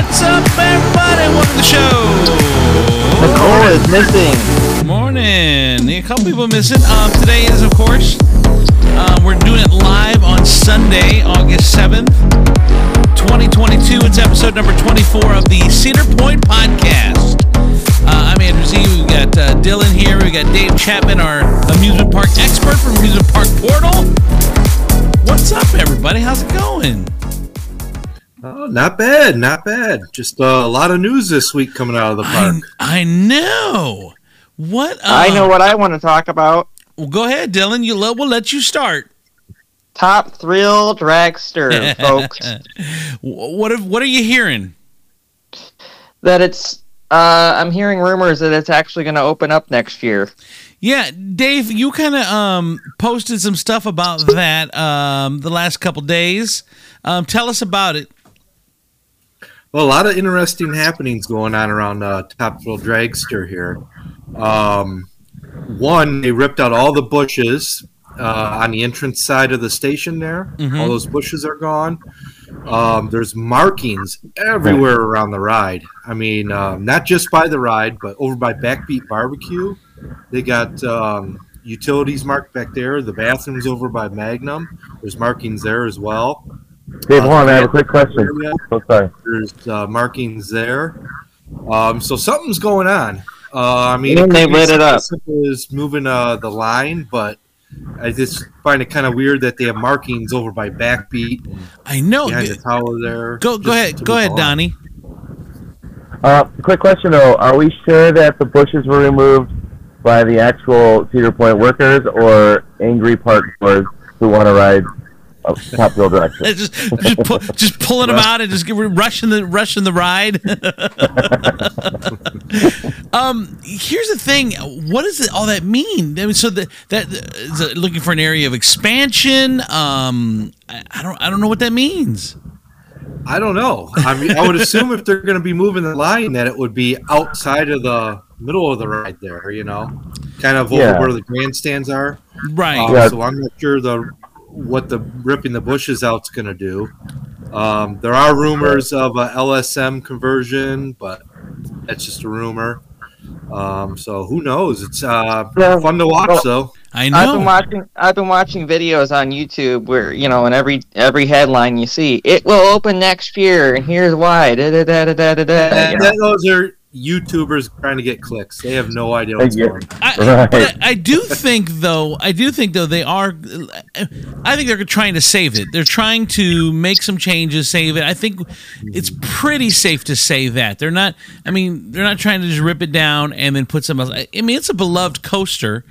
What's up, everybody? Welcome to the show. Nicole is missing. Morning. A couple people missing. Um, today is, of course, um, we're doing it live on Sunday, August 7th, 2022. It's episode number 24 of the Cedar Point Podcast. Uh, I'm Andrew Z. We've got uh, Dylan here. We've got Dave Chapman, our amusement park expert from Amusement Park Portal. What's up, everybody? How's it going? Oh, not bad, not bad. Just uh, a lot of news this week coming out of the park. I, I know. What? Uh, I know what I want to talk about. Well, go ahead, Dylan. You let, we'll let you start. Top thrill dragster, folks. what? Are, what are you hearing? That it's. Uh, I'm hearing rumors that it's actually going to open up next year. Yeah, Dave, you kind of um, posted some stuff about that um, the last couple days. Um, tell us about it. Well, a lot of interesting happenings going on around uh, Top Thrill Dragster here. Um, one, they ripped out all the bushes uh, on the entrance side of the station there. Mhm. All those bushes are gone. Um, there's markings everywhere around the ride. I mean, um, not just by the ride, but over by Backbeat Barbecue. They got um, utilities marked back there. The bathrooms over by Magnum. There's markings there as well. Dave, Uh, hold on, I have a quick question. area, Oh, sorry. There's uh, markings there. Um, so something's going on. Uh, I mean, And it they could lit it up. as simple as moving uh, the line, but I just find it kind of weird that they have markings over by Backbeat. I know. Behind the tower there. Go, go ahead, go ahead, on. Donnie. Uh, quick question though: Are we sure that the bushes were removed by the actual Cedar Point workers or angry park goers who want to ride a Top Thrill direction? just just, pu- just pulling them out and just rushing the rushing the ride. um, here's the thing. What does all that mean? I mean, so the, that is it looking for an area of expansion. Um, I, I don't I don't know what that means. I don't know. I mean, I would assume if they're going to be moving the line, that it would be outside of the middle of the ride there. You know, kind of over where the grandstands are. Right. Um, Yeah. So I'm not sure the what the ripping the bushes out's going to do. Um, there are rumors of a LSM conversion, but that's just a rumor. Um, so who knows? It's uh, Yeah. fun to watch, Well- though. I know. I've been watching. I've been watching videos on YouTube where you know, in every every headline you see, it will open next year, and here's why. Da, da, da, da, da, da, da, you And know. those are YouTubers trying to get clicks. They have no idea what's going on. I, Right. I, I do think though I do think though they are I think they're trying to save it. They're trying to make some changes, save it. I think it's pretty safe to say that. They're not I mean, they're not trying to just rip it down and then put some else. I I mean, it's a beloved coaster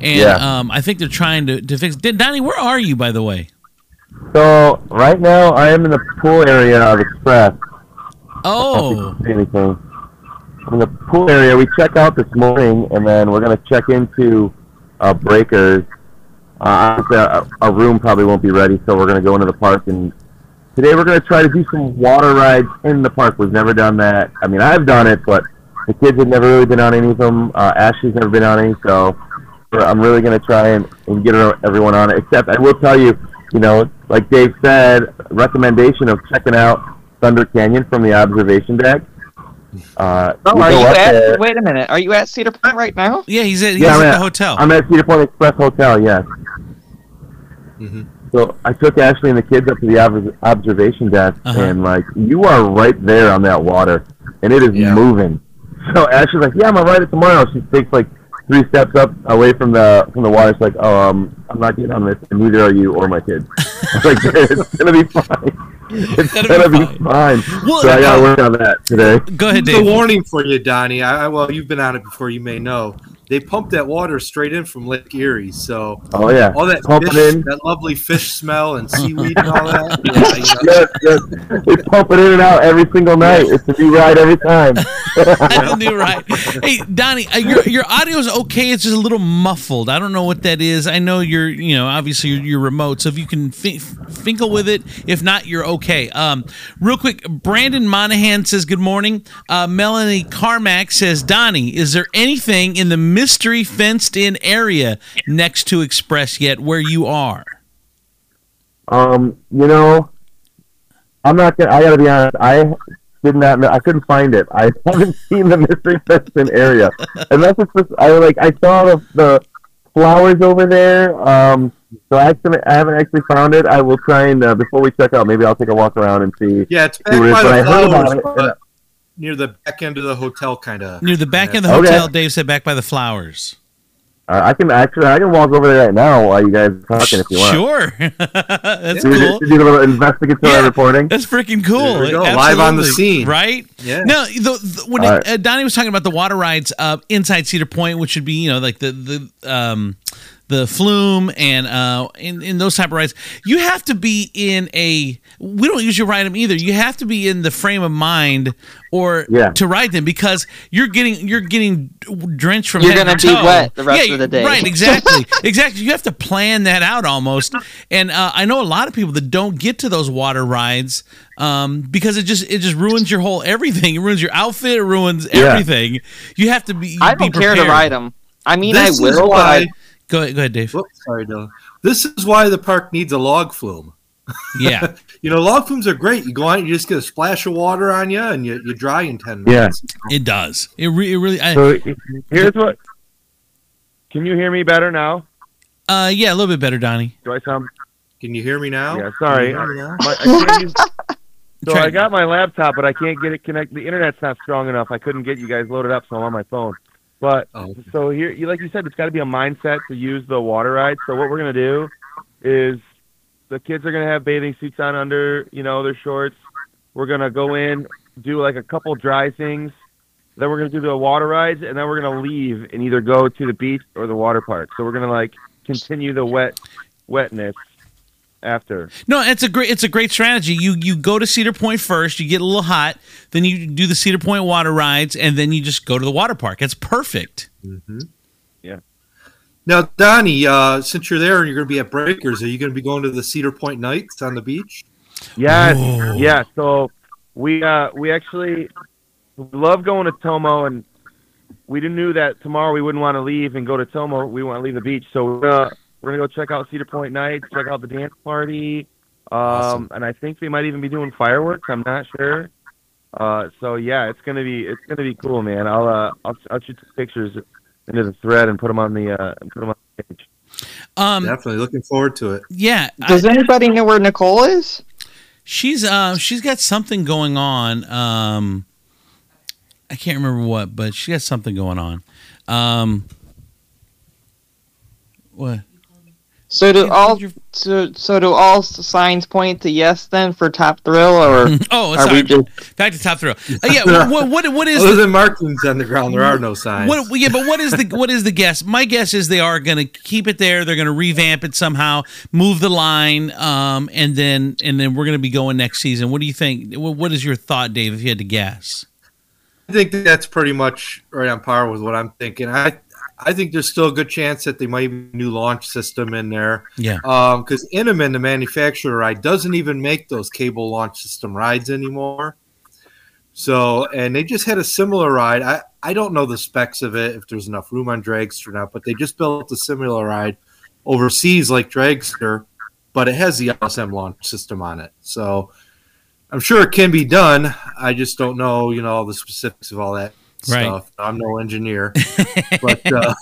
and Yeah. um, I think they're trying to, to fix Donnie, where are you by the way? So right now, I am in the pool area of Express. Oh. See anything? In the pool area, we check out this morning, and then we're gonna check into uh, Breakers. Uh, our, our room probably won't be ready, so we're gonna go into the park. And today, we're gonna try to do some water rides in the park. We've never done that. I mean, I've done it, but the kids have never really been on any of them. Uh, Ashley's never been on any, so I'm really gonna try and, and get everyone on it. Except, I will tell you, you know, like Dave said, recommendation of checking out Thunder Canyon from the observation deck. Uh, Oh, are you at? there- Wait a minute. Are you at Cedar Point right now? Yeah, he's at, he's Yeah, I'm at at- the hotel. I'm at Cedar Point Express Hotel. Yes. Mhm. So I took Ashley and the kids up to the ob- observation deck, Uh-huh. and like you are right there on that water, and it is Yeah. moving. So Ashley's like, "Yeah, I'm gonna ride it tomorrow." She takes like three steps up away from the from the water. It's like, "Oh, um, I'm not getting on this, and neither are you or my kids." I like, "It's gonna be fine. It's Gonna gonna, be be, fine." Well, so I gotta uh, work on that today. Go ahead, It's a Dave. warning for you, Donnie. I, I, well, you've been on it before. You may know they pump that water straight in from Lake Erie. So Oh yeah, all that pump fish, it in. that lovely fish smell and seaweed and all that. yeah, you know, yes, yes. We pump it in and out every single night. It's a new ride every time. I knew right. Hey, Donnie, uh, your your audio is okay. It's just a little muffled. I don't know what that is. I know you're, you know, obviously you're, you're remote, so if you can fi- finkle with it, if not, you're okay. Um, real quick, Brandon Monahan says good morning. Uh, Melanie Carmack says, Donnie, is there anything in the mystery fenced in area next to Express yet where you are? Um, you know, I'm not gonna. I gotta be honest. I did not. know I couldn't find it. I haven't seen the mystery fenced in area, unless it's just. I like. I saw the, the flowers over there. Um, so I actually, I haven't actually found it. I will try and uh, before we check out, maybe I'll take a walk around and see. yeah, it's back see what it is. by I the heard flowers, about it. but near the back end of the hotel, kind of. Near the back end of the Okay. hotel, Dave said back by the flowers. Uh, I can actually. I can walk over there right now while you guys are talking if you want. Sure. That's Do, cool. do a little investigatory Yeah. reporting. That's freaking cool. There we go, live on the scene. right? Yeah. No, the, the, when All it, right. uh, Donnie was talking about the water rides uh, inside Cedar Point, which would be you know like the the um, the flume and uh, in, in those type of rides, you have to be in a. We don't usually ride them either. You have to be in the frame of mind or Yeah. to ride them because you're getting you're getting drenched from You're gonna to be toe. wet the rest Yeah, of the day. Right, exactly, exactly. You have to plan that out almost. And uh, I know a lot of people that don't get to those water rides um, because it just it just ruins your whole everything. It ruins your outfit. It ruins Yeah. everything. You have to be. I don't care to ride them. I mean, This I will, but. I, Go ahead, go ahead, Dave. Whoops, sorry, Dylan. This is why the park needs a log flume. Yeah, You know, log flumes are great. You go out, you just get a splash of water on you, and you, you dry in ten minutes. Yeah. minutes. it does. It, re- it really. I, So here's what. Can you hear me better now? uh, yeah, a little bit better, Donnie. Do I sound? Can you hear me now? Yeah, sorry. Can you hear me now? My, I can't use, so Try- I got my laptop, but I can't get it connected. The internet's not strong enough. I couldn't get you guys loaded up, so I'm on my phone. But Oh, okay. so here, you like you said, it's got to be a mindset to use the water ride. So what we're gonna do is the kids are gonna have bathing suits on under, you know, their shorts. We're gonna go in, do like a couple dry things. Then we're gonna do the water rides, and then we're gonna leave and either go to the beach or the water park. So we're gonna like continue the wet wetness after. No, it's a great it's a great strategy. You you go to Cedar Point first, you get a little hot, then you do the Cedar Point water rides, and then you just go to the water park. It's perfect. Yeah. Now, Donnie, uh, since you're there and you're going to be at Breakers, are you going to be going to the Cedar Point Nights on the beach? Yes, Whoa. yeah. So we uh we actually love going to Tomo, and we didn't knew that tomorrow we wouldn't want to leave and go to Tomo. We want to leave the beach, so we're gonna, we're gonna go check out Cedar Point Nights, check out the dance party, um, Awesome. and I think they might even be doing fireworks. I'm not sure. Uh, so yeah, it's gonna be it's gonna be cool, man. I'll uh I'll I'll shoot some pictures into the thread and put them on the uh and put them on the page. Um, Definitely looking forward to it. yeah, I- does anybody know where Nicole is? she's uh she's got something going on. Um, I can't remember what, but she got something going on. Um, what? So do all so, so do all signs point to yes then for Top Thrill or Oh, are sorry. we just Back to top thrill. Uh, yeah, what, what what what is Other the, than markings on the ground, there are no signs. What, yeah, but what is the what is the guess? My guess is they are going to keep it there. They're going to revamp it somehow, move the line, um, and then and then we're going to be going next season. What do you think? What, what is your thought, Dave? If you had to guess, I think that's pretty much right on par with what I'm thinking. I I think there's still a good chance that they might have a new launch system in there. yeah, um, because Intamin, the manufacturer, ride doesn't even make those cable launch system rides anymore. So, and they just had a similar ride. I, I don't know the specs of it, if there's enough room on Dragster or not, but they just built a similar ride overseas like Dragster, but it has the LSM launch system on it. So, I'm sure it can be done. I just don't know, you know, all the specifics of all that Right. stuff. I'm no engineer, but uh,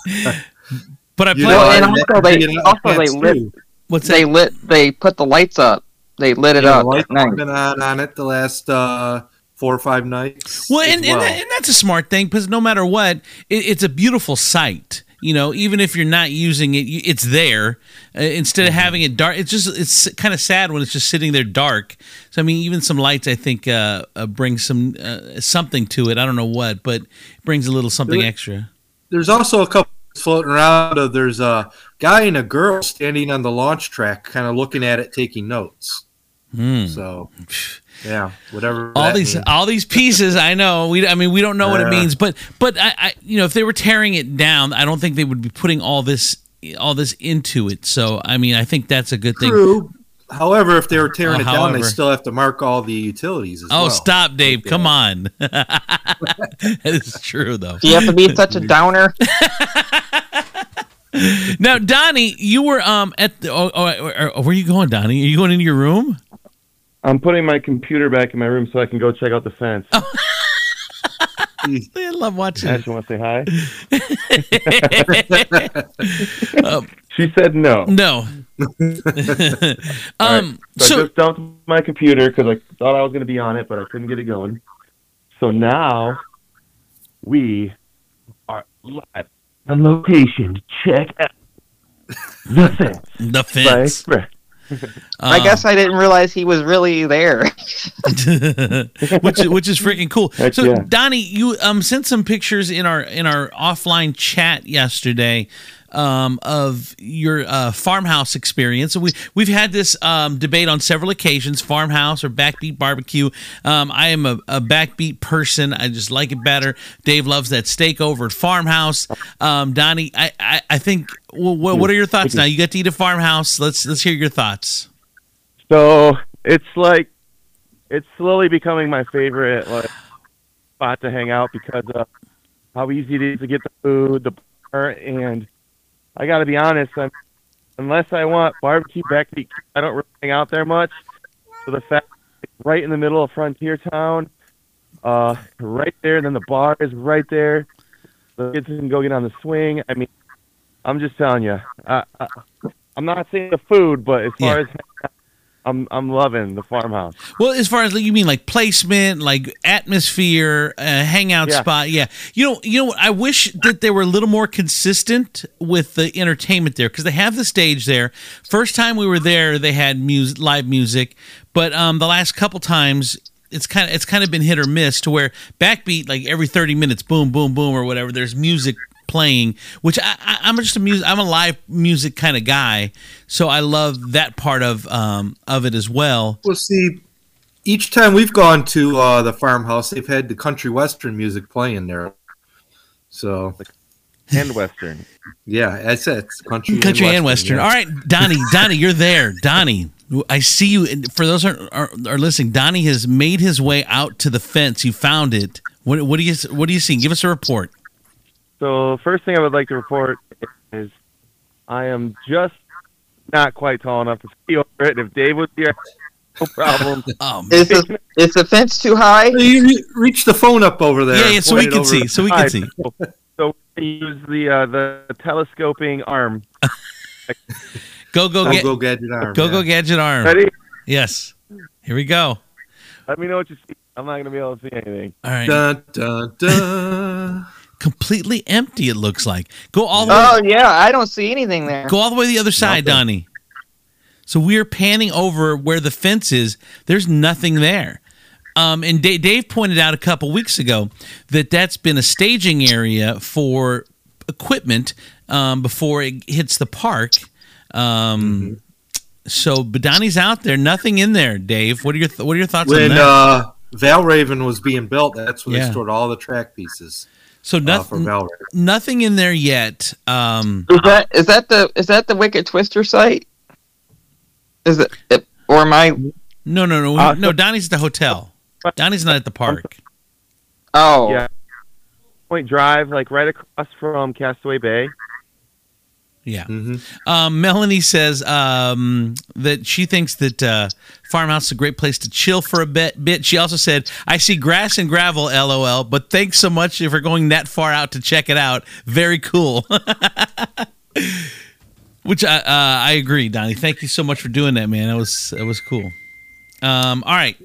but I you play. know, and also that'd they- be an also they lit. lift- too. What's they that? lit. They put the lights up. They lit it Yeah, up. lights have been on on it the last uh, four or five nights. Well, as and, and, that, and that's a smart thing because no matter what, it, it's a beautiful sight. You know, even if you're not using it, it's there. Uh, instead of having it dark, it's just it's kind of sad when it's just sitting there dark. So I mean, even some lights, I think, uh, uh, bring some uh, something to it. I don't know what, but it brings a little something There- extra. There's also a couple floating around. Of, there's a guy and a girl standing on the launch track, kind of looking at it, taking notes. Hmm. So, yeah, whatever. all that these means. all these pieces i know we i mean we don't know what it means but but I, I you know if they were tearing it down i don't think they would be putting all this all this into it so i mean i think that's a good thing True. However, if they were tearing Oh, it down, they still have to mark all the utilities as oh well. stop dave come on that is true though Do you have to be such a downer? now donnie you were um at the oh, oh, oh, oh, where are you going donnie are you going into your room I'm putting my computer back in my room so I can go check out the fence. i love watching Ash, you want to say hi? Um, She said no. no um So, I just dumped my computer because I thought I was going to be on it, but I couldn't get it going. So now we are live on location to check out the fence. the fence Right. I guess I didn't realize he was really there. which is- which is freaking cool. Heck so yeah. Donnie, you um sent some pictures in our in our offline chat yesterday um of your uh, farmhouse experience. So we we've had this um debate on several occasions, farmhouse or backbeat barbecue. Um I am a, a backbeat person. I just like it better. Dave loves that steak over at farmhouse. Um Donnie, I I, I think well, what, what are your thoughts now? You got to eat a farmhouse. Let's let's hear your thoughts. So it's like it's slowly becoming my favorite like spot to hang out because of how easy it is to get the food, the bar, and I got to be honest, I'm, unless I want barbecue backbeat, I don't really hang out there much. So the fact right in the middle of Frontier Town, uh, right there, and then the bar is right there. The kids can go get on the swing. I mean, I'm just telling you, I, I, I'm not saying the food, but as far Yeah. as I'm I'm loving the farmhouse. Well, as far as like, you mean, like placement, like atmosphere, uh, hangout Yeah. spot, yeah. You know, you know, what? I wish that they were a little more consistent with the entertainment there because they have the stage there. First time we were there, they had music, live music, but um, the last couple times. It's kind of it's kind of been hit or miss to where backbeat like every thirty minutes, boom, boom, boom, or whatever. There's music playing, which I, I, I'm just a music. I'm a live music kind of guy, so I love that part of um of it as well. Well, see, each time we've gone to uh, the farmhouse, they've had the country western music playing there. So, And Western. yeah, that's said it's country, country and western. yeah. All right, Donnie, Donnie, you're there. Donnie, I see you. For those who are, are, are listening, Donnie has made his way out to the fence. You found it. What, what do you What do you see? Give us a report. So first thing I would like to report is I am just not quite tall enough to see over it. If Dave was here, no problem. Um, Is the is the fence too high? You reach the phone up over there. yeah, yeah. So we can see. So we can see. So we use the uh, the telescoping arm. Go go Go, get go gadget arm. go yeah. go gadget arm. Ready? Yes. Here we go. Let me know what you see. I'm not going to be able to see anything. All right. Dun, dun, dun. Completely empty. It looks like. Go all the way. Oh yeah, I don't see anything there. Go all the way to the other side, Donnie. So we're panning over where the fence is. There's nothing there. Um, and Dave, Dave pointed out a couple weeks ago that that's been a staging area for equipment um, before it hits the park. Um, So, but Donnie's out there. Nothing in there, Dave. What are your th- What are your thoughts on When that? uh, Valravn was being built, that's where Yeah. they stored all the track pieces so uh, nothing, Valravn. nothing in there yet. Um, Is that is that the is that the Wicked Twister site? Is it, it or am I? no, no, no, Uh, no. Donnie's at the hotel. Donnie's not at the park. Oh, Yeah. Point Drive, like right across from Castaway Bay. Yeah. Mhm. Um, Melanie says um, that she thinks that uh, farmhouse is a great place to chill for a bit. Bit. She also said, "I see grass and gravel, lol." But thanks so much for going that far out to check it out. Very cool. Which I uh, I agree, Donnie. Thank you so much for doing that, man. That was that was cool. Um, all right.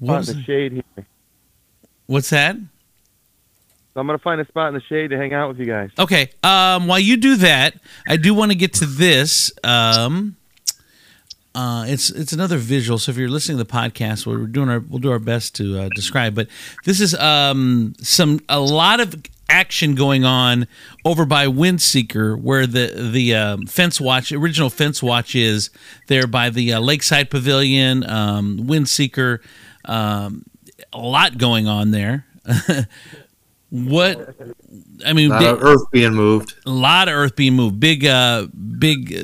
What was the shade here. What's that? So I'm gonna find a spot in the shade to hang out with you guys. Okay. Um, while you do that, I do want to get to this. Um, uh, it's it's another visual. So if you're listening to the podcast, we're doing our we'll do our best to uh, describe. But this is um, some a lot of action going on over by Windseeker, where the the um, fence watch original fence watch is there by the uh, Lakeside Pavilion. Um, Windseeker, um, a lot going on there. what I mean, big- earth being moved. a lot of earth being moved. Big, uh, big uh,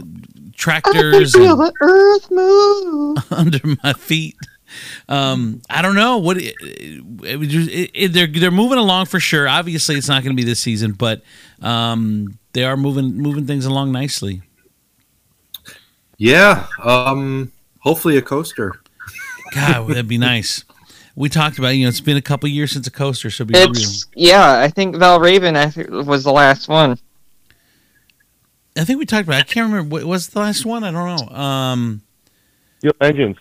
tractors and- the earth move. under my feet. Um, I don't know what it, it, it, it- they're they're moving along for sure. Obviously, it's not going to be this season, but um, they are moving moving things along nicely. Yeah. Um. Hopefully a coaster. God, that'd be nice. We talked about you know it's been a couple years since a coaster, so it'd real. It's yeah. I think Valravn I think, was the last one. I think we talked about. It. I can't remember. What was the last one? I don't know. Um, Steel Vengeance.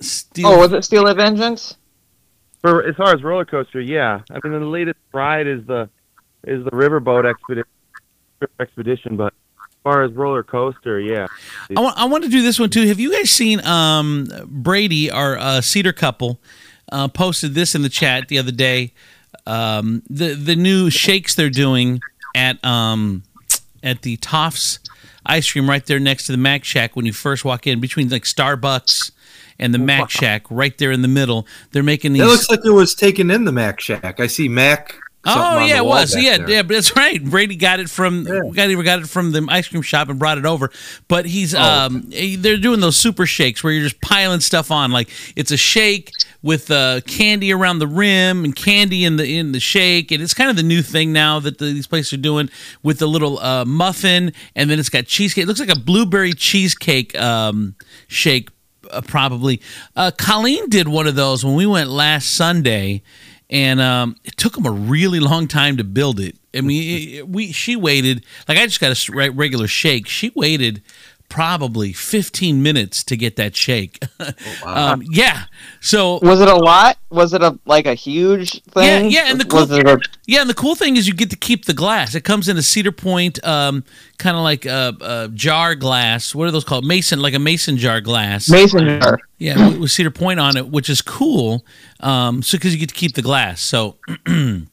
Steel, Oh, was it Steel of Vengeance? For as far as roller coaster, yeah. I mean, the latest ride is the is the Riverboat Expedition. Expedition, but as far as roller coaster, yeah. I want, I want to do this one too. Have you guys seen um, Brady, our uh, Cedar couple, uh, posted this in the chat the other day? Um, the the new shakes they're doing at um, at the Toft's ice cream right there next to the Mac Shack when you first walk in between like Starbucks and the Mac Shack right there in the middle. They're making these. It looks like it was taken in the Mac Shack. I see Mac. Oh yeah, it was. Yeah, there. yeah, but that's right. Brady got it from got either got it from the ice cream shop and brought it over. But he's Oh. um they're doing those super shakes where you're just piling stuff on. Like it's a shake with uh, candy around the rim and candy in the in the shake, and it's kind of the new thing now that the, these places are doing with the little uh, muffin, and then it's got cheesecake. It looks like a blueberry cheesecake um, shake uh, probably. Uh, Colleen did one of those when we went last Sunday, and um, it took them a really long time to build it. I mean, it- we she waited like I just got a regular shake. She waited probably 15 minutes to get that shake. um, yeah. So Was it a lot? Was it a like a huge thing? yeah, yeah, and the cool, a yeah, and the cool thing is you get to keep the glass. It comes in a Cedar Point, um, kind of like a, a jar glass. What are those called? Mason, like a mason jar glass. mason jar? Yeah, with- with Cedar Point on it, which is cool. Um, so because you get to keep the glass. So,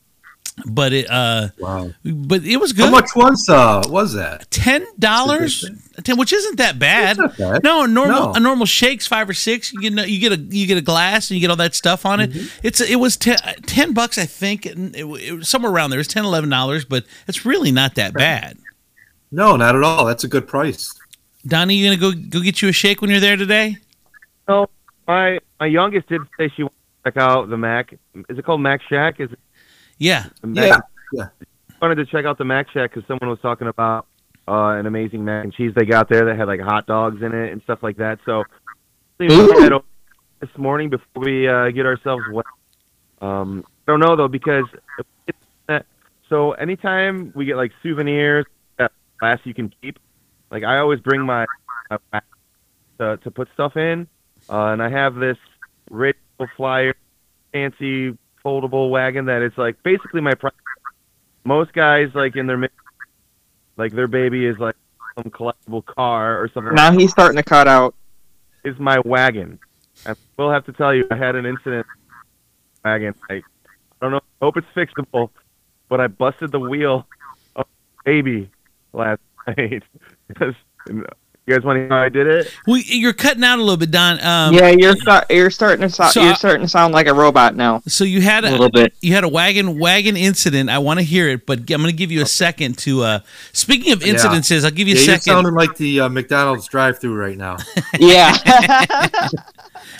but it, uh, Wow. but it was good. How much was uh was that? Ten dollars, ten, which isn't that bad. It's not bad. No, a normal No. a normal shake's five or six. You get a- you get a you get a glass and you get all that stuff on it. Mm-hmm. It's it was ten, 10 bucks I think. and It, it somewhere around there. It's 10 11 dollars, but it's really not that bad. No, not at all. That's a good price. Donnie, you gonna go go get you a shake when you're there today? No, my my youngest did say she wanted to check out the Mac. Is it called Mac Shack? Is it Yeah. the Mac- Yeah. wanted to check out the Mac Shack because someone was talking about uh, an amazing mac and cheese they got there that had like hot dogs in it and stuff like that. So Ooh. this morning before we uh, get ourselves wet. Um, I don't know though because so anytime we get like souvenirs that glass you can keep, like I always bring my, my to to put stuff in, uh, and I have this radio flyer fancy foldable wagon that it's like basically my pri- most guys like in their like their baby is like some collectible car or something. Now he's starting to cut out. is my wagon. I will have to tell you, I had an incident. Wagon, I, I don't know. Hope it's fixable, but I busted the wheel of baby last night. Because- you guys want to hear how I did it? Well, you're cutting out a little bit, Don. Um, yeah, you're start, you're starting to sound So you're I- starting to sound like a robot now. So you had A a, little bit. You had a wagon wagon incident. I want to hear it, but I'm going to give you a second to. Uh, speaking of Yeah. incidences, I'll give you a Yeah, you're second. sounding like the uh, McDonald's drive-through right now. Yeah.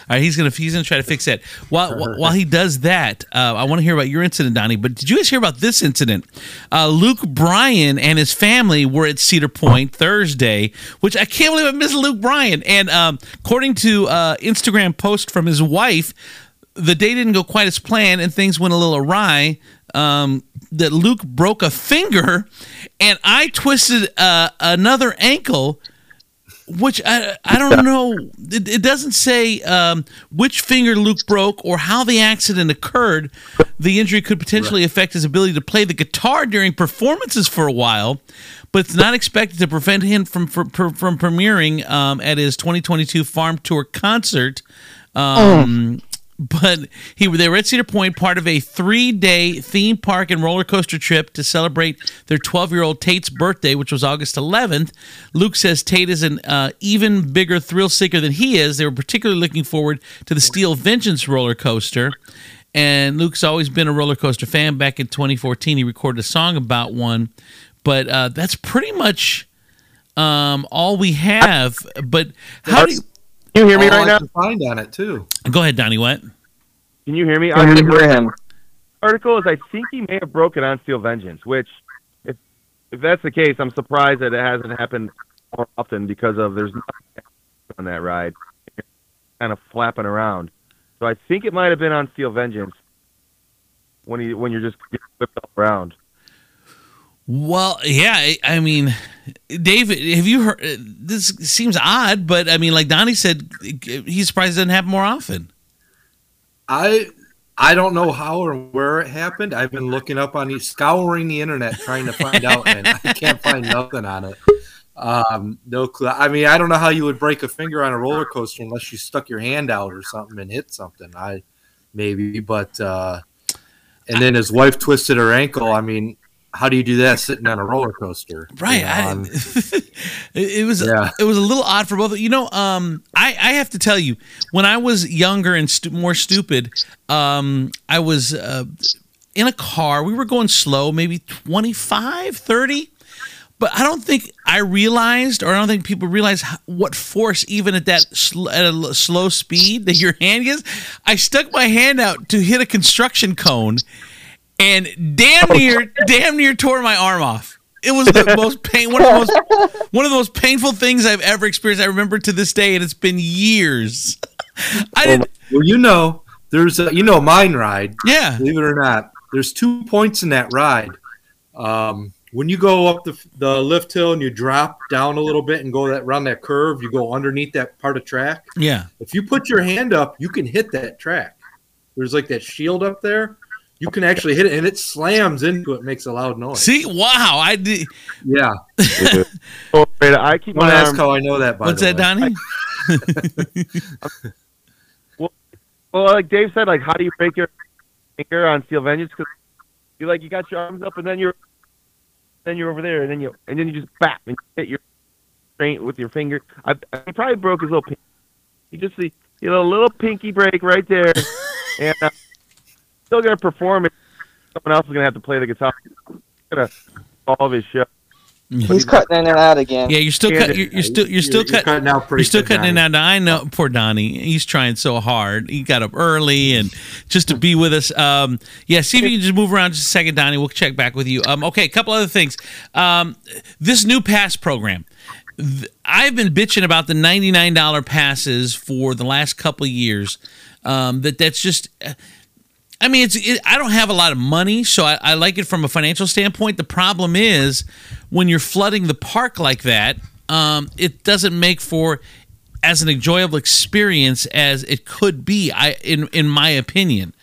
All right, he's gonna he's gonna try to fix that. While while- while he does that, uh, I want to hear about your incident, Donnie. But did you guys hear about this incident? Uh, Luke Bryan and his family were at Cedar Point Thursday, which I can't believe I missed Luke Bryan. And um, according to uh, Instagram post from his wife, the day didn't go quite as planned, and things went a little awry. um, that Luke broke a finger, and I twisted uh, another ankle. Which I I don't know. It, it doesn't say um, which finger Luke broke or how the accident occurred. The injury could potentially affect his ability to play the guitar during performances for a while, but it's not expected to prevent him from from, from premiering um, at his 2022 Farm Tour concert. Um, But he they were at Cedar Point, part of a three-day theme park and roller coaster trip to celebrate their 12-year-old Tate's birthday, which was August 11th. Luke says Tate is an uh, even bigger thrill seeker than he is. They were particularly looking forward to the Steel Vengeance roller coaster. And Luke's always been a roller coaster fan. Back in 2014, he recorded a song about one. But uh, that's pretty much um, all we have. But how do you Can you hear me All right I now? can find on it too. go ahead, Donnie? What? Can you hear me? I On can hear him. article is I think he may have broken on Steel Vengeance, which if if that's the case, I'm surprised that it hasn't happened more often because of there's nothing on that ride, kind of flapping around. So I think it might have been on Steel Vengeance when he when you're just getting whipped all around. Well, yeah. I- mean, David, have you heard? This seems odd, but I mean, like Donnie said, he's surprised it doesn't happen more often. I I don't know how or where it happened. I've been looking up on the scouring the internet trying to find out, and I can't find nothing on it. Um, no clue. I mean, I don't know how you would break a finger on a roller coaster unless you stuck your hand out or something and hit something. I maybe, but uh, and then his wife twisted her ankle. I mean, how do you do that sitting on a roller coaster? Right. You know, I, it was Yeah. it was a little odd for both. Of you know, um, I I have to tell you, when I was younger and stu- more stupid, um, I was uh, in a car. We were going slow, maybe 25, 30. But I don't think I realized, or I don't think people realize how, what force, even at that sl- at a slow speed, that your hand gets. I stuck my hand out to hit a construction cone, and damn near, damn near tore my arm off. It was the most pain, one of the most, one of the most painful things I've ever experienced. I remember to this day, and it's been years. I didn't. well, you know, there's a, you know mine ride. Yeah. Believe it or not, there's two points in that ride. Um, when you go up the, the lift hill and you drop down a little bit and go that around that curve, you go underneath that part of track. Yeah. If you put your hand up, you can hit that track. There's like that shield up there. You can actually hit it, and it slams into it, makes a loud noise. See, wow, I did. Yeah. Oh, wait, I keep Don't my ask how I know that. By What's the that, way. Donnie? Well, like Dave said, like how do you break your finger on Steel Vengeance? Because you like you got your arms up and then you're then you're over there and then you and then you just bap and hit your straight with your finger. I, I probably broke his little. Pin- he just see you know, a little pinky break right there, and uh, still gonna perform it. Someone else is gonna have to play the guitar. Gonna solve his show. He's cutting in and out again. Yeah, you're still Yeah, cut, you're, you're still you're still You're- cut, you're cutting out pretty You're still good, cutting in and out. I know, poor Donnie. He's trying so hard. He got up early and just to be with us. Um, yeah, see if you can just move around just a second, Donnie. We'll check back with you. Um, okay, a couple other things. Um, this new pass program. Th- I've been bitching about the ninety nine dollar passes for the last couple years. Um, that that's just. I mean, it's. It, I don't have a lot of money, so I, I like it from a financial standpoint. The problem is when you're flooding the park like that, um, it doesn't make for as an enjoyable experience as it could be. I, in in my opinion.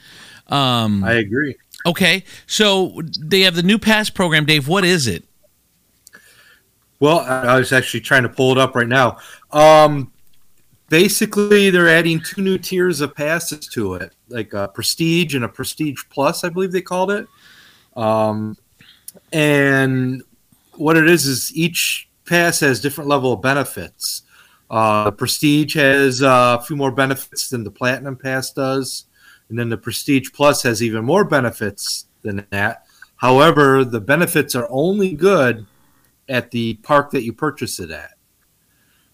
Um, I agree. okay, so they have the new pass program, Dave. What is it? Well, I I was actually trying to pull it up right now. Um, basically, they're adding two new tiers of passes to it, like a Prestige and a Prestige Plus, I believe they called it. Um, and what it is is each pass has different level of benefits. Uh, Prestige has uh, a few more benefits than the Platinum Pass does, and then the Prestige Plus has even more benefits than that. However, the benefits are only good at the park that you purchase it at.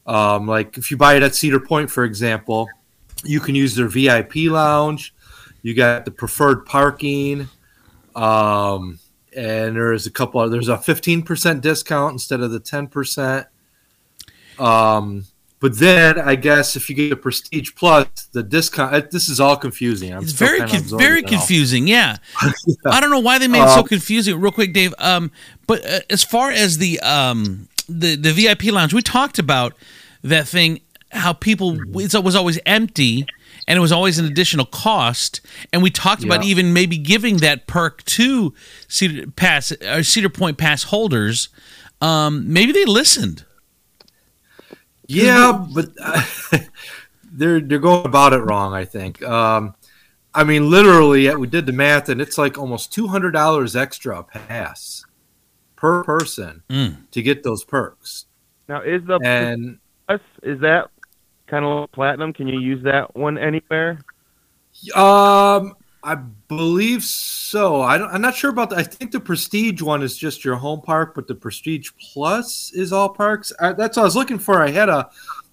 Um, like if you buy it at Cedar Point, for example, you can use their VIP lounge. You got the preferred parking, um, and there's a couple. Of, there's a 15% discount instead of the 10%. Um, But then I guess if you get the Prestige Plus, the discount. uh, This is all confusing. I'm It's very con- very confusing. Yeah. I don't know why they made it so Uh, confusing. Real quick, Dave. Um, but uh, as far as the um the the VIP lounge, we talked about that thing. How people it was always empty, and it was always an additional cost. And we talked about even maybe giving that perk to Cedar Pass or Cedar Point Pass holders. Um, maybe they listened. Yeah, but uh, they're they're going about it wrong. I think. Um, I mean, literally, uh, we did the math, and it's like almost two hundred dollars extra a pass per person Mm. to get those perks. Now, is the And plus is that kind of like platinum? Can you use that one anywhere? um, I believe so. I don't, I'm not sure about that. I think the Prestige one is just your home park, but the Prestige Plus is all parks. I, that's what I was looking for. I had a.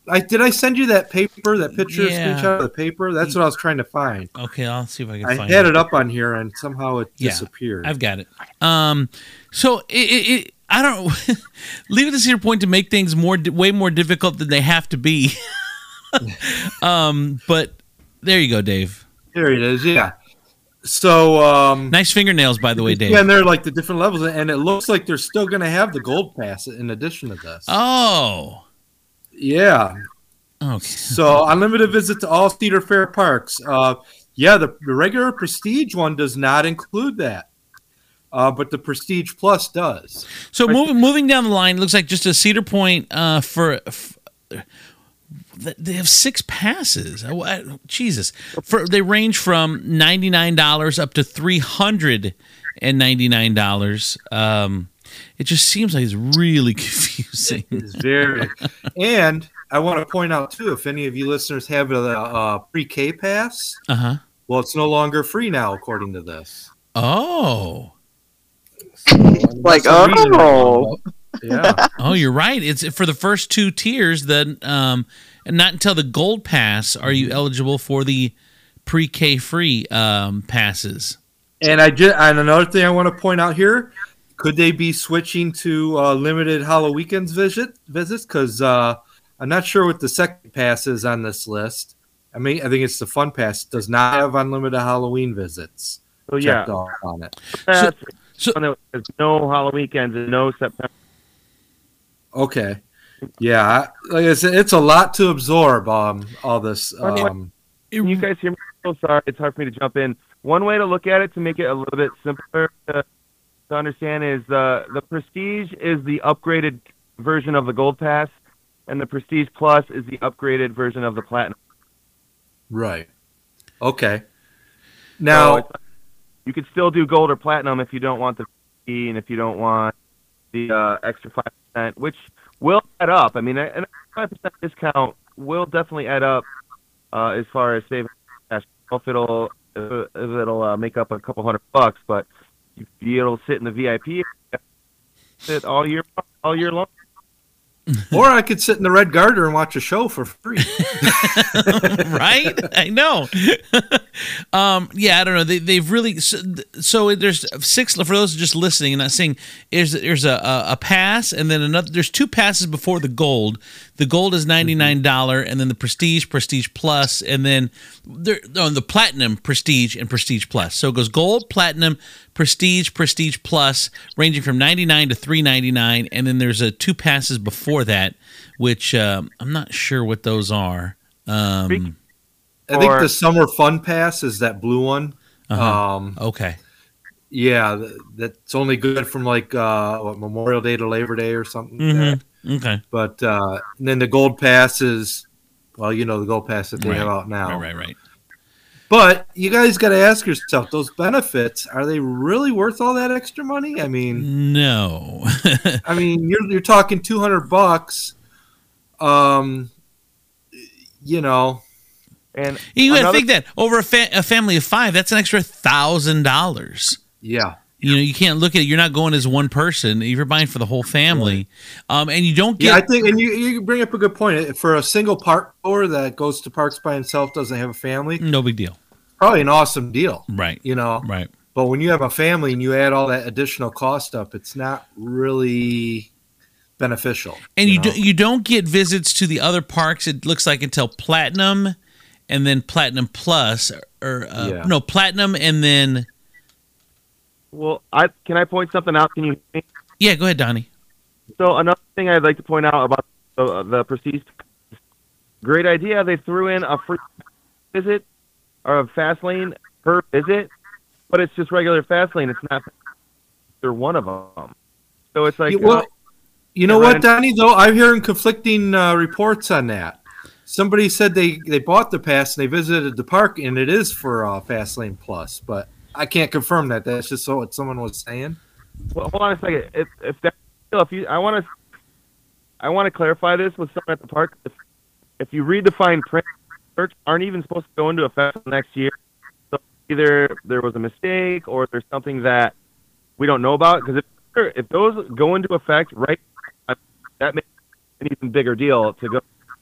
I, did I send you that paper, that picture, Yeah. screenshot of the paper? That's what I was trying to find. Okay, I'll see if I can I find had it up on here, and somehow it Yeah, disappeared. I've got it. Um, so it, it, it I don't leave it to Cedar Point to make things more way more difficult than they have to be. um, but there you go, Dave. There it is. Yeah. So um, Nice fingernails, by the way, Dave. yeah, and they're like the different levels, and it looks like they're still going to have the gold pass in addition to this. Oh, Yeah. okay. So unlimited visit to all Cedar Fair parks. Uh, yeah, the, the regular Prestige one does not include that, uh, but the Prestige Plus does. So moving moving down the line, looks like just a Cedar Point uh, for. f they have six passes. Oh, I- Jesus, for they range from ninety nine dollars up to three hundred and ninety nine dollars. Um, it just seems like it's really confusing. It's very, and I want to point out too, if any of you listeners have a, a pre-K pass, Uh huh. well, it's no longer free now, according to this. Oh, Like, That's the reason oh. Yeah. oh, you're right. It's for the first two tiers. Then, um, and not until the gold pass are you eligible for the pre K free um, passes. And I just and another thing I want to point out here: could they be switching to uh, limited HalloWeekends visit visits? Because uh, I'm not sure what the second pass is on this list. I mean, I think it's the Fun Pass does not have unlimited Halloween visits. So yeah, off on it. that's so- one that has no Halloween weekends and no September. Okay, yeah, I- like I said, it's a lot to absorb. Um, all this. Um, Can you guys hear me? So sorry, it's hard for me to jump in. One way to look at it to make it a little bit simpler to, to understand is the the Prestige is the upgraded version of the Gold Pass, and the Prestige Plus is the upgraded version of the Platinum. right. Okay. Now, it's- you could still do Gold or Platinum if you don't want the fee and if you don't want the uh, extra five percent, which will add up. I mean, a five percent discount will definitely add up uh, as far as saving cash. I don't know If it'll if it'll uh, make up a couple hundred bucks, but you it'll sit in the VIP sit all year all year long. or I could sit in the Red Garter and watch a show for free. right? I know. um, yeah, I don't know. They, they've really so, so there's six for those just listening and not seeing. There's there's a, a, a pass and then another. There's two passes before the gold. The gold is ninety nine dollar and then the prestige, prestige plus, and then there on the platinum, prestige, and prestige plus. So it goes gold, platinum, prestige, prestige plus, ranging from ninety nine to three ninety nine, and then there's a two passes before that, which um, I'm not sure what those are. Um, I think Or- the Summer Fun Pass is that blue one. Uh-huh. Um, okay. Yeah, th- that's only good from like uh, what, Memorial Day to Labor Day or something. like that. Mhm. Okay. But uh, and then the Gold Pass is, well, you know, the Gold Pass that they Right. have out now. Right, right, right. But you guys got to ask yourself: those benefits are they really worth all that extra money? I mean, No. I mean, you're you're talking two hundred bucks. Um, you know, And you another- think that over a, fa- a family of five, that's an extra thousand dollars. yeah. You know, you can't look at it. You're not going as one person. You're buying for the whole family, um, and you don't get. Yeah, I think, and you, you bring up a good point. For a single park goer that goes to parks by himself, doesn't have a family, no big deal. probably an awesome deal. Right. You know, Right. but when you have a family and you add all that additional cost up, it's not really beneficial. And you, know? do, you don't get visits to the other parks. It looks like until platinum, and then platinum plus, or uh, Yeah. no platinum, and then Well, I can I point something out? Can you? yeah. Go ahead, Donnie. So another thing I'd like to point out about the, the Prestige, great idea. They threw in a free visit or a fast lane per visit, but it's just regular fast lane. It's not. They're one of them. So it's like well, uh, you know what, Ryan. Donnie? Though I'm hearing conflicting uh, reports on that. Somebody said they they bought the pass and they visited the park, and it is for uh, Fast Lane Plus, but I can't confirm that. That's just what someone was saying. well, hold on a second. If if that if you I want to I want to clarify this with someone at the park. If, if you read the fine print, search aren't even supposed to go into effect next year. So either there was a mistake or there's something that we don't know about. Because if if those go into effect right, that makes an even bigger deal to go.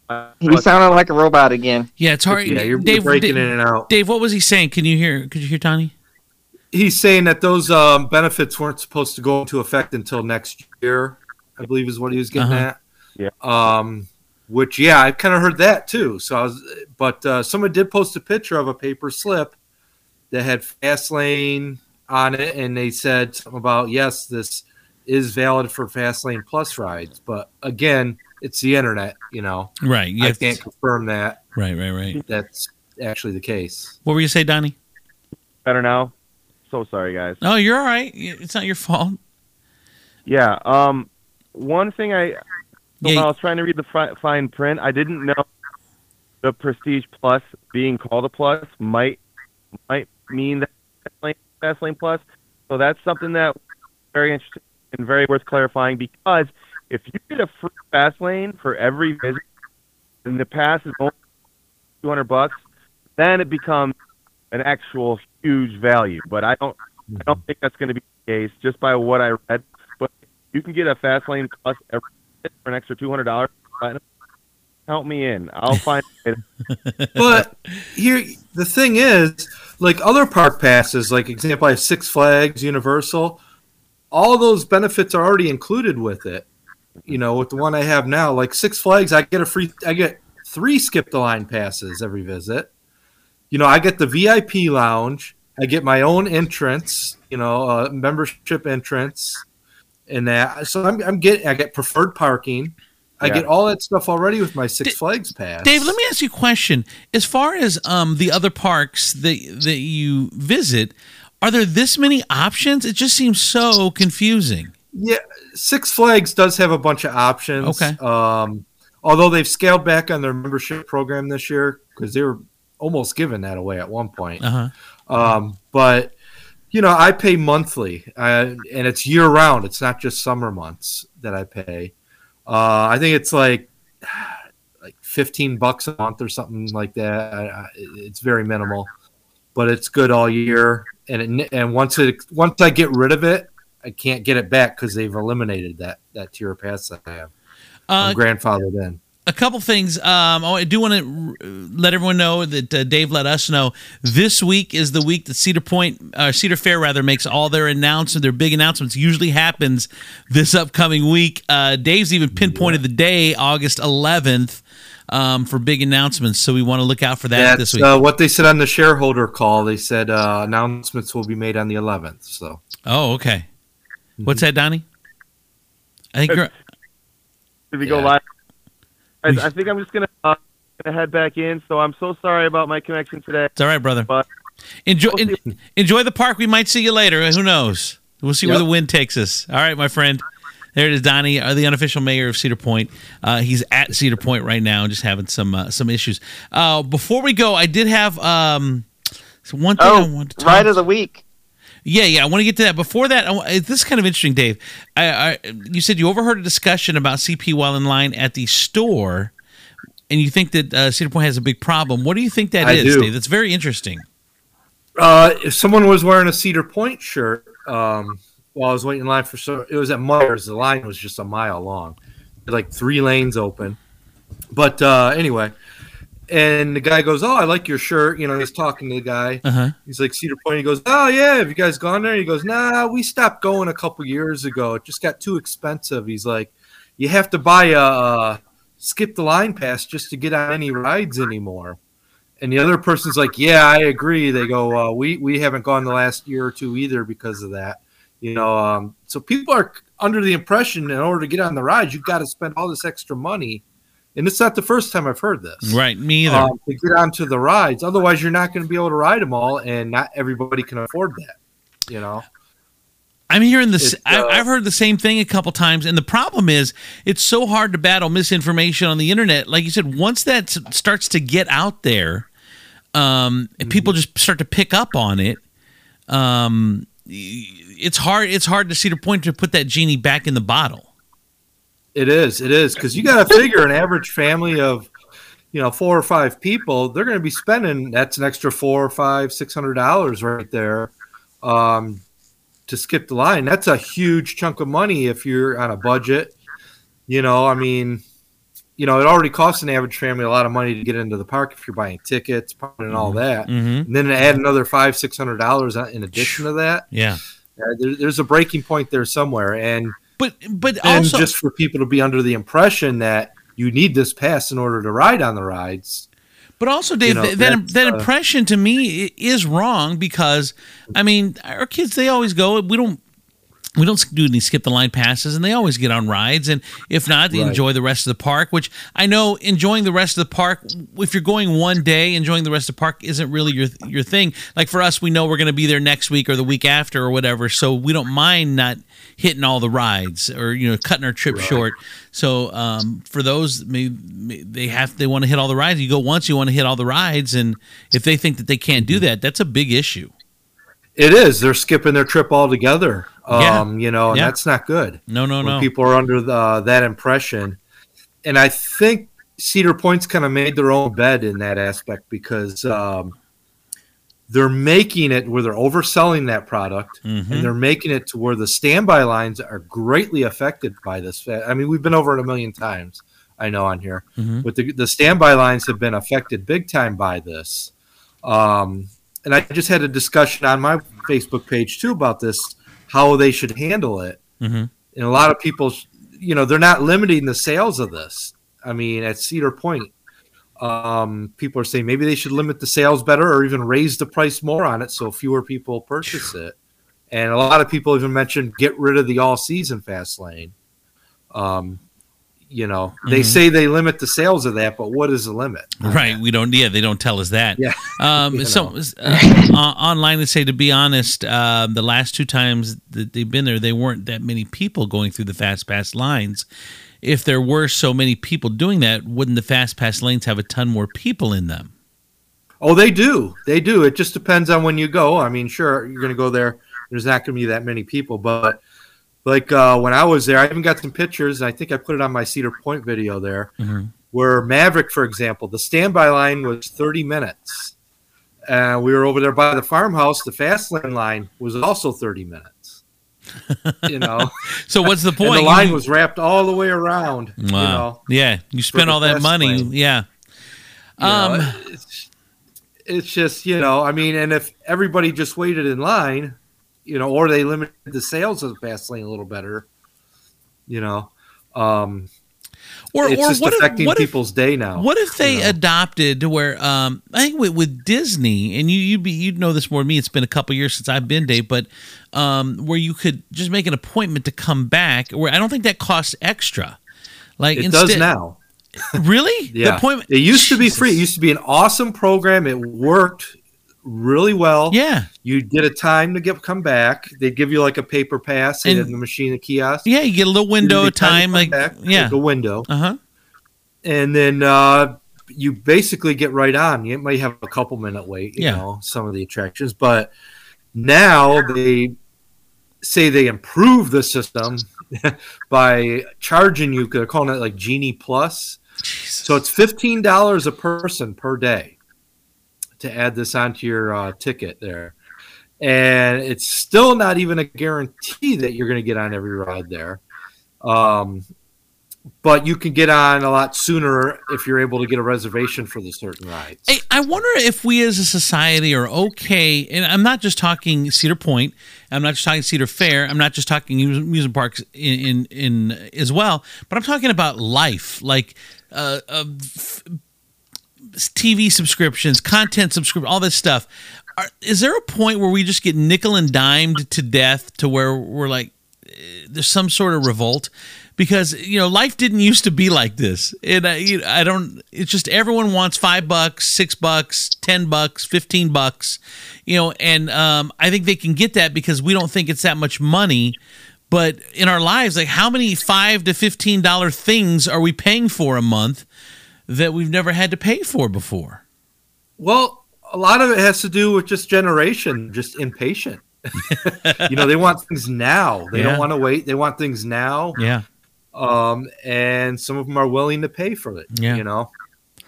Uh, He sounded like a robot again. Yeah, it's hard. Yeah, you're Dave, breaking Dave, in and out. Dave, what was he saying? Can you hear? Could you hear Donnie? He's saying that those um, benefits weren't supposed to go into effect until next year. I believe is what he was getting Uh-huh. at. Yeah. Um, which yeah, I kind of heard that too. So I was, but uh, someone did post a picture of a paper slip that had Fastlane on it, and they said something about yes, this is valid for Fastlane plus rides. But again, it's the internet, you know. Right. I can't confirm that Right. Right. Right. that's actually the case. What were you say, Donnie? better now. So sorry, guys. No, you're all right. It's not your fault. Yeah. Um. One thing I so Yeah, when I was trying to read the fi- fine print, I didn't know the Prestige Plus being called a plus might might mean that Fast Lane Plus. So that's something that very interesting and very worth clarifying because if you get a free fast lane for every visit, and the pass is only two hundred bucks, then it becomes an actual huge value. But I don't I don't mm-hmm. think that's going to be the case just by what I read. But you can get a fast lane plus every visit for an extra two hundred dollars. Help me in. I'll find it. but here the thing is like other park passes like example i have six flags universal all those benefits are already included with it you know with the one i have now like six flags i get a free i get three skip the line passes every visit you know i get the vip lounge i get my own entrance you know uh, membership entrance and that so i'm, I'm getting i get preferred parking I Yeah. get all that stuff already with my Six Did- Flags pass. Dave, let me ask you a question. As far as um, the other parks that that you visit, are there this many options? It just seems so confusing. Yeah, Six Flags does have a bunch of options. Okay. Um, although they've scaled back on their membership program this year because they were almost given that away at one point. Uh huh. Um, but you know, I pay monthly, uh, and it's year round. It's not just summer months that I pay. Uh, I think it's like like fifteen bucks a month or something like that. I, I, it's very minimal, but it's good all year. And it, and once it once I get rid of it, I can't get it back because they've eliminated that that tier pass that I have. Uh, I'm grandfathered in. A couple things. Um, I do want to let everyone know that uh, Dave let us know this week is the week that Cedar Point, uh, Cedar Fair rather, makes all their announcements, their big announcements. Usually happens this upcoming week. Uh, Dave's even pinpointed the day, August 11th, um, for big announcements. So we want to look out for that this week. uh, what they said on the shareholder call. They said uh, announcements will be made on the 11th. So oh, okay. What's that, Donnie? I think you're. Did we go Yeah. live? I, I think I'm just gonna, uh, gonna head back in. So I'm so sorry about my connection today. It's all right, brother. But Enjoy We'll en- enjoy the park. We might see you later. Who knows? We'll see where the wind takes us. All right, my friend. There it is, Donnie, uh, the unofficial mayor of Cedar Point. Uh, he's at Cedar Point right now, just having some uh, some issues. Uh, before we go, I did have um, one thing I Oh, wanted to talk right of the week. Yeah, yeah. I want to get to that. Before that, I this is kind of interesting, Dave. I, I, you said you overheard a discussion about CP while in line at the store, and you think that uh, Cedar Point has a big problem. What do you think that I is, do. Dave? That's very interesting. uh, if someone was wearing a Cedar Point shirt um, while I was waiting in line for so, it was at Meijer's. The line was just a mile long, like three lanes open. But uh, anyway, and the guy goes, "Oh, I like your shirt." You know, he's talking to the guy. Uh huh. He's like Cedar Point. He goes, "Oh yeah, have you guys gone there?" He goes, "Nah, we stopped going a couple years ago. It just got too expensive." He's like, you have to buy a, a skip the line pass just to get on any rides anymore. And the other person's like, "Yeah, I agree." They go, uh, "We we haven't gone the last year or two either because of that." You know, um, so people are under the impression in order to get on the rides, you've got to spend all this extra money. And it's not the first time I've heard this. Right, me either. Um, to get onto the rides, otherwise you're not going to be able to ride them all, and not everybody can afford that. You know. I'm hearing this. I, uh, I've heard the same thing a couple times, and the problem is it's so hard to battle misinformation on the internet. Like you said, once that starts to get out there, um, and people Mm-hmm. just start to pick up on it. Um, it's hard. It's hard to see the point to put that genie back in the bottle. It is. It is because you got to figure an average family of, you know, four or five people. They're going to be spending that's an extra four or five, six hundred dollars right there, um, to skip the line. That's a huge chunk of money if you're on a budget. You know, I mean, you know, it already costs an average family a lot of money to get into the park if you're buying tickets and all that, Mhm. and then add another five, six hundred dollars in addition to that. Yeah, Uh, there, there's a breaking point there somewhere, and but but and also just for people to be under the impression that you need this pass in order to ride on the rides. But also, Dave, know, that that, that uh, impression to me is wrong because, I mean, our kids they always go. We don't. We don't do any skip the line passes, and they always get on rides. And if not, they Right. enjoy the rest of the park. Which I know enjoying the rest of the park. If you're going one day, enjoying the rest of the park isn't really your your thing. Like for us, we know we're going to be there next week or the week after or whatever, so we don't mind not hitting all the rides or you know cutting our trip short. So um, for those, maybe, may- they have they want to hit all the rides. You go once, you want to hit all the rides, and if they think that they can't do that, that's a big issue. It is. They're skipping their trip altogether. Yeah. Um, you know, and Yeah. that's not good. No, no, when no. people are under the, that impression. And I think Cedar Point's kind of made their own bed in that aspect because um, they're making it where they're overselling that product Mhm. and they're making it to where the standby lines are greatly affected by this. I mean, we've been over it a million times, I know on here, Mhm. but the, the standby lines have been affected big time by this. Um, and I just had a discussion on my Facebook page too about this, how they should handle it Mhm. and a lot of people, you know, they're not limiting the sales of this. I mean, at Cedar Point, um, people are saying maybe they should limit the sales better or even raise the price more on it so fewer people purchase it. And a lot of people even mentioned get rid of the all season fast lane. Um, you know, they Mhm. say they limit the sales of that, but what is the limit? Right. We don't. Yeah, they don't tell us that. Yeah. Um. You so uh, online, they say to be honest, uh, the last two times that they've been there, they weren't that many people going through the fast pass lines. If there were so many people doing that, wouldn't the fast pass lanes have a ton more people in them? Oh, they do. They do. It just depends on when you go. I mean, sure, you're going to go there. There's not going to be that many people, but like uh, when I was there, I even got some pictures. And I think I put it on my Cedar Point video there, Mhm. where Maverick, for example, the standby line was 30 minutes. Uh, we were over there by the farmhouse. The fast lane line was also 30 minutes. You know, So what's the and point? the line was wrapped all the way around. You Wow. know, yeah, you spent all that money. lane. Yeah. You know, Um. it's, it's just you know, I mean, and if everybody just waited in line, you know, or they limited the sales of the fast lane a little better, you know, um, Or it's or just what if, affecting what if- people's day now. What if they adopted to where um I think with, with Disney and you you be you'd know this more than me. It's been a couple years since I've been Dave, but um where you could just make an appointment to come back. Where I don't think that costs extra. Like it instead, does now. Really? The Yeah, appointment. it used to be free. It used to be an awesome program. It worked really well. Yeah. You did a time to get come back. They'd give you like a paper pass in And- the machine, a kiosk. Yeah, you get a little window of to time. Like back, yeah. like a window. Uh huh. and then uh, you basically get right on. You might have a couple minute wait, you Yeah. know, some of the attractions, but now they say they improve the system by charging you. They're calling it like Genie Plus. So it's fifteen dollars a person per day to add this onto your uh, ticket there, and it's still not even a guarantee that you're going to get on every ride there. Um, but you can get on a lot sooner if you're able to get a reservation for the certain rides. Hey, I wonder if we as a society are okay, and I'm not just talking Cedar Point, I'm not just talking Cedar Fair, I'm not just talking amusement parks in, in, in as well, but I'm talking about life, like uh, uh, f- TV subscriptions, content subscription, all this stuff. Are, is there a point where we just get nickel and dimed to death to where we're like, eh, there's some sort of revolt? Because you know, life didn't used to be like this, and I, you I don't. It's just everyone wants five bucks, six bucks, ten bucks, fifteen bucks, you know, and um, I think they can get that because we don't think it's that much money. But in our lives, like how many five to fifteen dollar things are we paying for a month that we've never had to pay for before? Well, a lot of it has to do with just generation, just impatient. you know, they want things now. They Yeah. don't want to wait. They want things now. Yeah. Um, and some of them are willing to pay for it. Yeah. You know,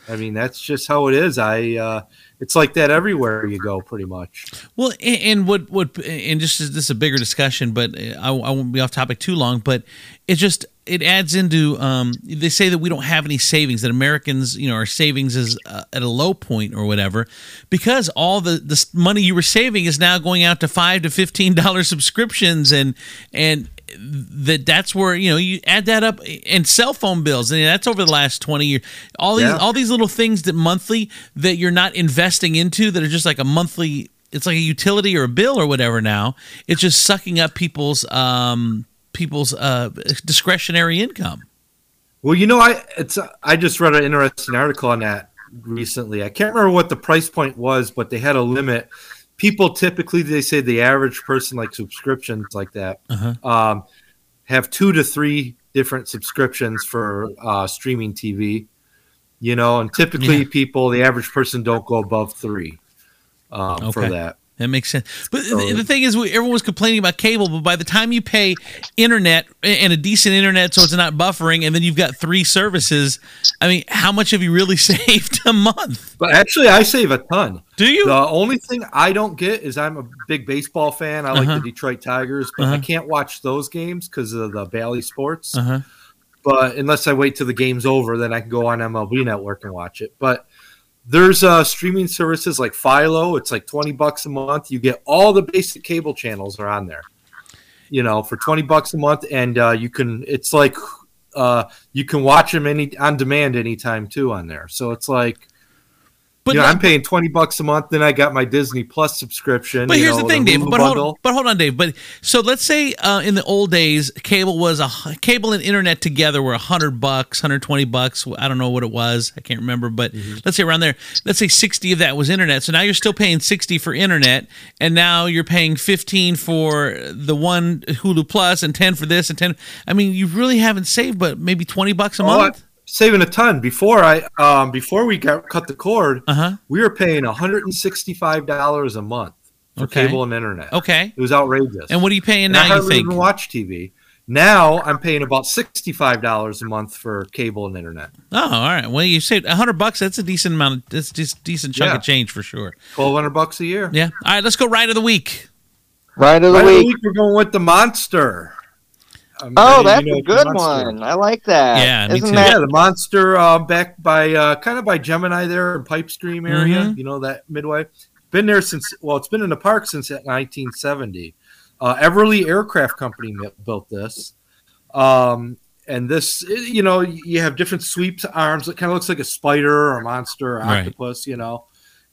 I mean, that's just how it is. I, uh, it's like that everywhere you go, pretty much. Well, and, and what what and just this is a bigger discussion, but uh, I, I won't be off topic too long. But it's just it adds into um, they say that we don't have any savings that Americans you know our savings is uh, at a low point or whatever because all the the money you were saving is now going out to five to fifteen dollar subscriptions and and that that's where you know you add that up and cell phone bills and that's over the last 20 years all these Yeah. all these little things that monthly that you're not investing into that are just like a monthly it's like a utility or a bill or whatever now it's just sucking up people's um people's uh discretionary income Well, you know, I it's I just read an interesting article on that recently. I can't remember what the price point was, but they had a limit. People typically they say the average person like subscriptions like that Uh-huh. um, have two to three different subscriptions for uh, streaming TV. You know, and typically Yeah. people, the average person, don't go above three um, for that. That makes sense. But the, the thing is, everyone was complaining about cable, but by the time you pay internet and a decent internet, so it's not buffering, and then you've got three services, I mean, how much have you really saved a month? But actually, I save a ton. Do you? The only thing I don't get is I'm a big baseball fan. I like Uh-huh. the Detroit Tigers, but I Uh-huh. can't watch those games because of the Bally Sports. Uh-huh. But unless I wait till the game's over, then I can go on MLB Network and watch it. But there's uh, streaming services like Philo. It's like twenty bucks a month. You get all the basic cable channels are on there. You know, for twenty bucks a month, and uh, you can. It's like uh, you can watch them any on demand anytime too on there. So it's like. But you know, no- I'm paying twenty bucks a month. Then I got my Disney Plus subscription. But here's know, the thing, Dave. But hold, but hold on, Dave. But so let's say uh, in the old days, cable was a cable and internet together were hundred bucks, hundred twenty bucks. I don't know what it was. I can't remember. But Mm-hmm. let's say around there. Let's say sixty of that was internet. So now you're still paying sixty for internet, and now you're paying fifteen for the one Hulu Plus and ten for this and ten. I mean, you really haven't saved, but maybe twenty bucks a Oh, month. I'm saving a ton. Before I um before we got cut the cord, Uh-huh. we were paying 165 dollars a month for Okay. cable and internet. Okay. It was outrageous. And what are you paying And I now? You hardly think? even watch TV. Now I'm paying about sixty-five dollars a month for cable and internet. Oh, all right. Well, you saved hundred bucks. That's a decent amount. Of, that's just decent chunk Yeah. of change for sure. Twelve hundred bucks a year. Yeah. All right. Let's go ride of the week. Right of the Right of the week. week, we're going with the monster. Um, Oh, you that's know a good one. I like that. Yeah, me Isn't too. that Yeah, the monster uh, back by uh, kind of by Gemini there in Pipe Scream area. Mhm. You know that midway. Been there since well, it's been in the park since 1970. Uh, Eyerly Aircraft Company built this, um, and this you know you have different sweeps arms. It kind of looks like a spider or a monster or Right. octopus, you know.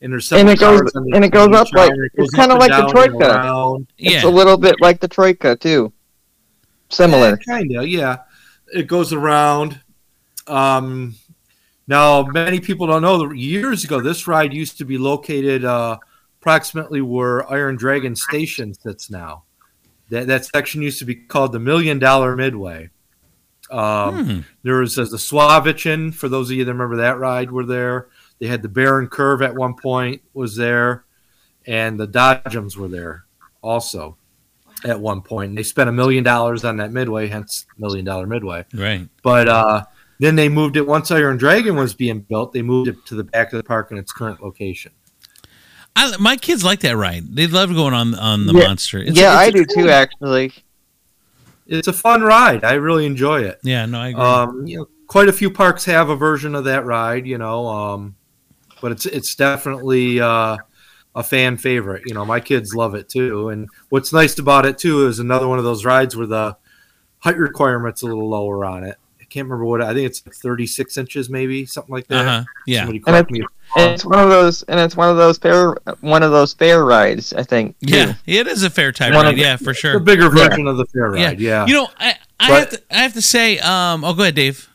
And there's And it goes- cars and it goes up like- it's kinda like the down Troika. around. Yeah. it's a little bit like the Troika too. Similar. kind of, yeah. It goes around. Um, now, many people don't know that years ago, this ride used to be located uh, approximately where Iron Dragon Station sits now. That that section used to be called the Million Dollar Midway. Um, Hmm. There was uh, the Schwabinchen, for those of you that remember that ride, were there. They had the Bayern Kurve at one point was there, and the Dodgems were there also at one point. And they spent a million dollars on that Midway, hence Million Dollar Midway. Right. But uh, then they moved it once Iron Dragon was being built. They moved it to the back of the park in its current location. I, my kids like that ride. They love going on on the Yeah. monster. It's- yeah, I it's- do too. Actually, it's a fun ride. I really enjoy it. Yeah, no, I agree. Um, you know, quite a few parks have a version of that ride, you know, um, but it's it's definitely uh, a fan favorite. You know, my kids love it too. And what's nice about it too is another one of those rides where the height requirement's a little lower on it. I can't remember what I think it's like 36 inches, maybe something like that. Uh-huh. Yeah. Somebody And it's, me. and it's one of those, and it's one of those fair, one of those fair rides. I think. too. yeah, it is a fair type One of ride. the- Yeah, for sure. The bigger version of the fair ride, yeah. You know, I, I But- have to, I have to say, um, oh, go ahead, Dave.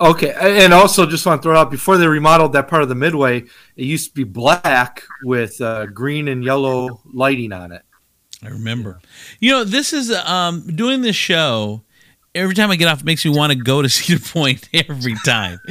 Okay, and also just want to throw out before they remodeled that part of the midway, it used to be black with uh, green and yellow lighting on it. I remember. You know, this is um doing this show. Every time I get off, it makes me want to go to Cedar Point every time.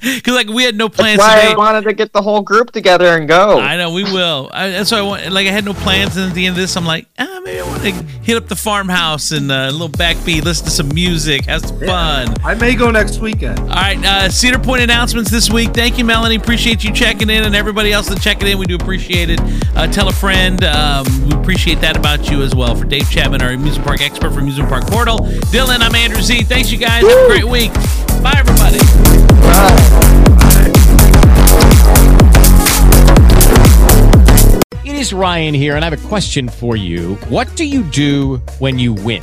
Because like we had no plans That's why today. I wanted to get the whole group together and go. I know we will. I, that's why I want. Like I had no plans, and at the end of this, I'm like, ah, maybe I want to hit up the farmhouse and uh, a little backbeat, listen to some music, have some fun. I may go next weekend. All right, uh, Cedar Point announcements this week. Thank you, Melanie. Appreciate you checking in, and everybody else that's checking in. We do appreciate it. Uh, tell a friend. Um, we appreciate that about you as well. For Dave Chapman, our amusement park expert from Amusement Park Portal. Dylan, I'm Andrew Z. Thanks, you guys. Have a great week. Bye, everybody. Bye. It is Ryan here, and I have a question for you. What do you do when you win?